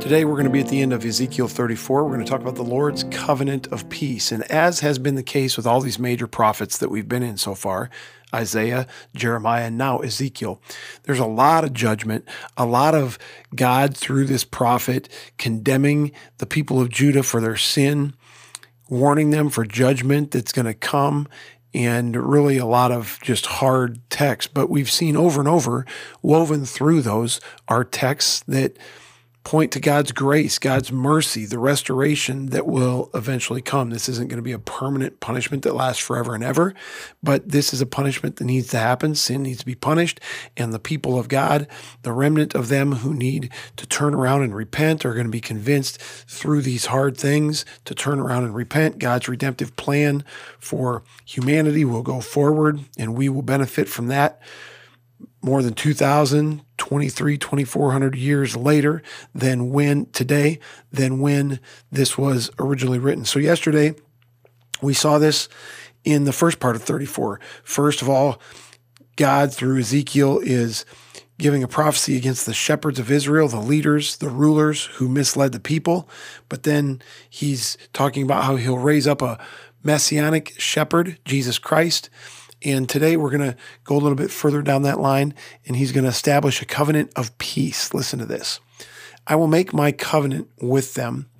Today, we're going to be at the end of Ezekiel 34. We're going to talk about the Lord's covenant of peace. And as has been the case with all these major prophets that we've been in so far, Isaiah, Jeremiah, and now Ezekiel. There's a lot of judgment, a lot of God through this prophet condemning the people of Judah for their sin, warning them for judgment that's going to come. And really, a lot of just hard text. But we've seen over and over, woven through those, are texts that point to God's grace, God's mercy, the restoration that will eventually come. This isn't going to be a permanent punishment that lasts forever and ever, but this is a punishment that needs to happen. Sin needs to be punished, and the people of God, the remnant of them who need to turn around and repent, are going to be convinced through these hard things to turn around and repent. God's redemptive plan for humanity will go forward, and we will benefit from that more than 2,000, 23, 2,400 years later than when today, than when this was originally written. So, yesterday, we saw this in the first part of 34. First of all, God, through Ezekiel, is giving a prophecy against the shepherds of Israel, the leaders, the rulers who misled the people. But then he's talking about how he'll raise up a messianic shepherd, Jesus Christ and today we're going to go a little bit further down that line, and he's going to establish a covenant of peace. Listen to this I will make my covenant with them,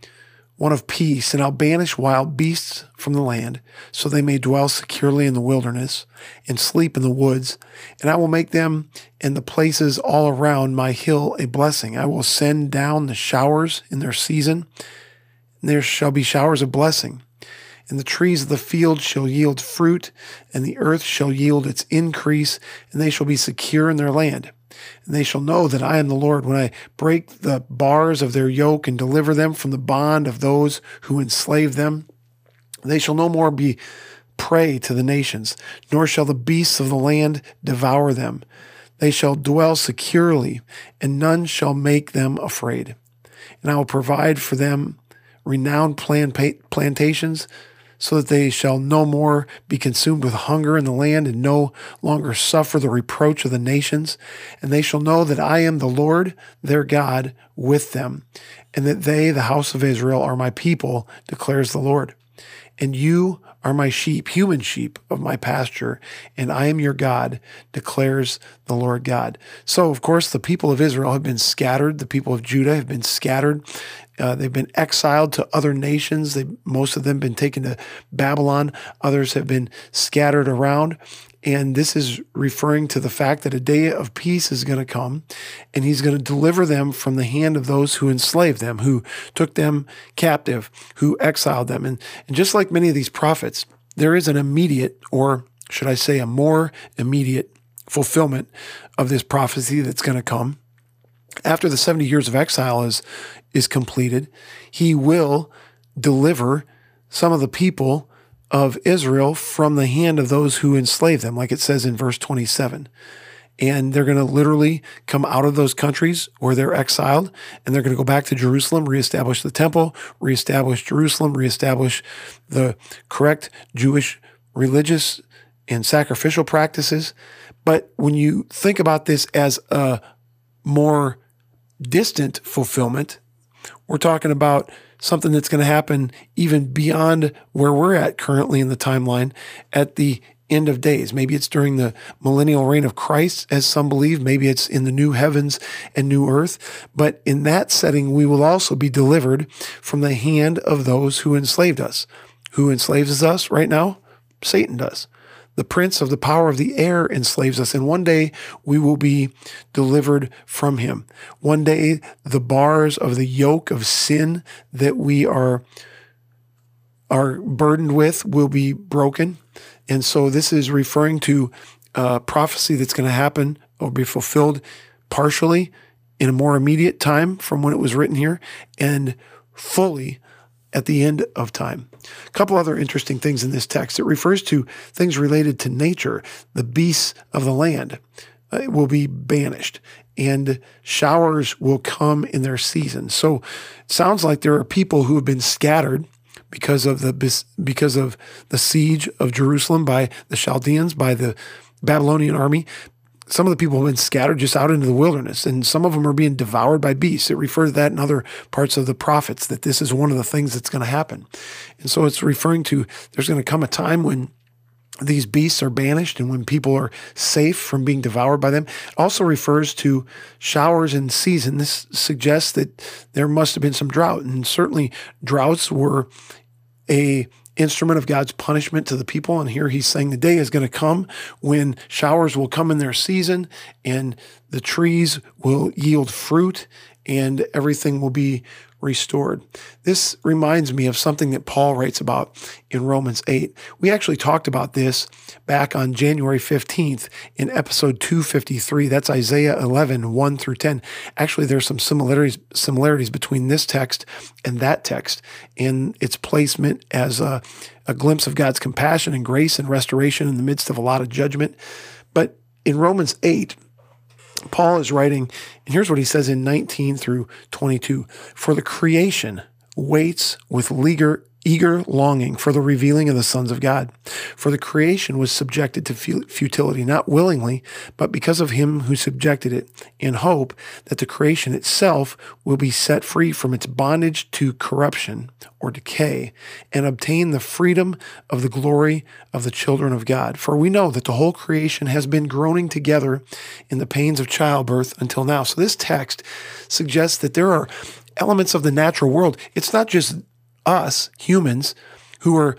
one of peace, and I'll banish wild beasts from the land, so they may dwell securely in the wilderness and sleep in the woods. And I will make them and the places all around my hill a blessing. I will send down the showers in their season. There shall be showers of blessing and the trees of the field shall yield fruit, and the earth shall yield its increase, and they shall be secure in their land. And they shall know that I am the Lord when I break the bars of their yoke and deliver them from the bond of those who enslave them. They shall no more be prey to the nations, nor shall the beasts of the land devour them. They shall dwell securely, and none shall make them afraid. And I will provide for them renowned plantations so that they shall no more be consumed with hunger in the land and no longer suffer the reproach of the nations. And they shall know that I am the Lord their God with them, and that they, the house of Israel, are my people, declares the Lord. And you are my sheep, human sheep of my pasture, and I am your God, declares the Lord God. So, of course, the people of Israel have been scattered. The people of Judah have been scattered. Uh, they've been exiled to other nations. They, most of them been taken to Babylon. Others have been scattered around. And this is referring to the fact that a day of peace is going to come, and he's going to deliver them from the hand of those who enslaved them, who took them captive, who exiled them. And, and just like many of these prophets, there is an immediate, or should I say, a more immediate fulfillment of this prophecy that's going to come. After the 70 years of exile is, is completed, he will deliver some of the people of Israel from the hand of those who enslave them, like it says in verse 27. And they're going to literally come out of those countries where they're exiled and they're going to go back to Jerusalem, reestablish the temple, reestablish Jerusalem, reestablish the correct Jewish religious and sacrificial practices. But when you think about this as a more distant fulfillment, we're talking about something that's going to happen even beyond where we're at currently in the timeline at the end of days. Maybe it's during the millennial reign of Christ, as some believe. Maybe it's in the new heavens and new earth. But in that setting, we will also be delivered from the hand of those who enslaved us. Who enslaves us right now? Satan does the prince of the power of the air enslaves us. And one day we will be delivered from him. One day the bars of the yoke of sin that we are, are burdened with will be broken. And so this is referring to a prophecy that's going to happen or be fulfilled partially in a more immediate time from when it was written here and fully at the end of time. A couple other interesting things in this text. It refers to things related to nature. The beasts of the land uh, will be banished. and showers will come in their season. So it sounds like there are people who have been scattered because of the because of the siege of Jerusalem by the Chaldeans, by the Babylonian army. Some of the people have been scattered just out into the wilderness, and some of them are being devoured by beasts. It refers to that in other parts of the prophets that this is one of the things that's going to happen. And so it's referring to there's going to come a time when these beasts are banished and when people are safe from being devoured by them. It also refers to showers in season. This suggests that there must have been some drought, and certainly droughts were a instrument of God's punishment to the people. And here he's saying the day is going to come when showers will come in their season and the trees will yield fruit and everything will be restored. This reminds me of something that Paul writes about in Romans 8. We actually talked about this back on January 15th in episode 253. That's Isaiah 11, 1 through 10. Actually, there's some similarities similarities between this text and that text in its placement as a, a glimpse of God's compassion and grace and restoration in the midst of a lot of judgment. But in Romans 8, Paul is writing, and here's what he says in 19 through 22 For the creation waits with eager, eager longing for the revealing of the sons of God. For the creation was subjected to futility, not willingly, but because of him who subjected it, in hope that the creation itself will be set free from its bondage to corruption or decay and obtain the freedom of the glory of the children of God. For we know that the whole creation has been groaning together in the pains of childbirth until now. So this text suggests that there are elements of the natural world. It's not just us humans who are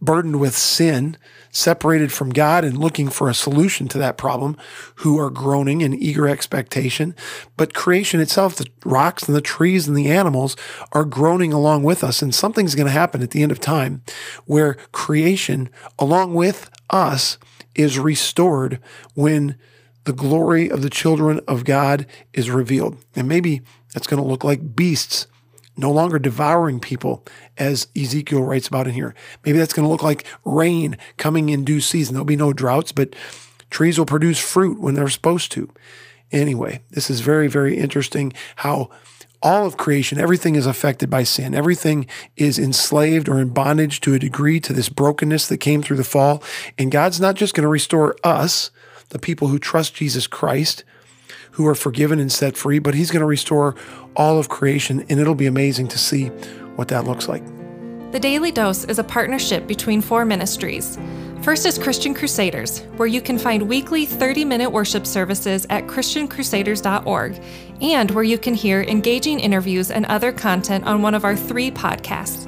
burdened with sin, separated from God and looking for a solution to that problem, who are groaning in eager expectation. But creation itself, the rocks and the trees and the animals are groaning along with us. And something's going to happen at the end of time where creation, along with us, is restored when the glory of the children of God is revealed. And maybe that's going to look like beasts no longer devouring people, as Ezekiel writes about in here. Maybe that's going to look like rain coming in due season. There'll be no droughts, but trees will produce fruit when they're supposed to. Anyway, this is very, very interesting how all of creation, everything is affected by sin. Everything is enslaved or in bondage to a degree to this brokenness that came through the fall. And God's not just going to restore us, the people who trust Jesus Christ, who are forgiven and set free, but He's going to restore all of creation, and it'll be amazing to see what that looks like. The Daily Dose is a partnership between four ministries. First is Christian Crusaders, where you can find weekly 30 minute worship services at ChristianCrusaders.org, and where you can hear engaging interviews and other content on one of our three podcasts.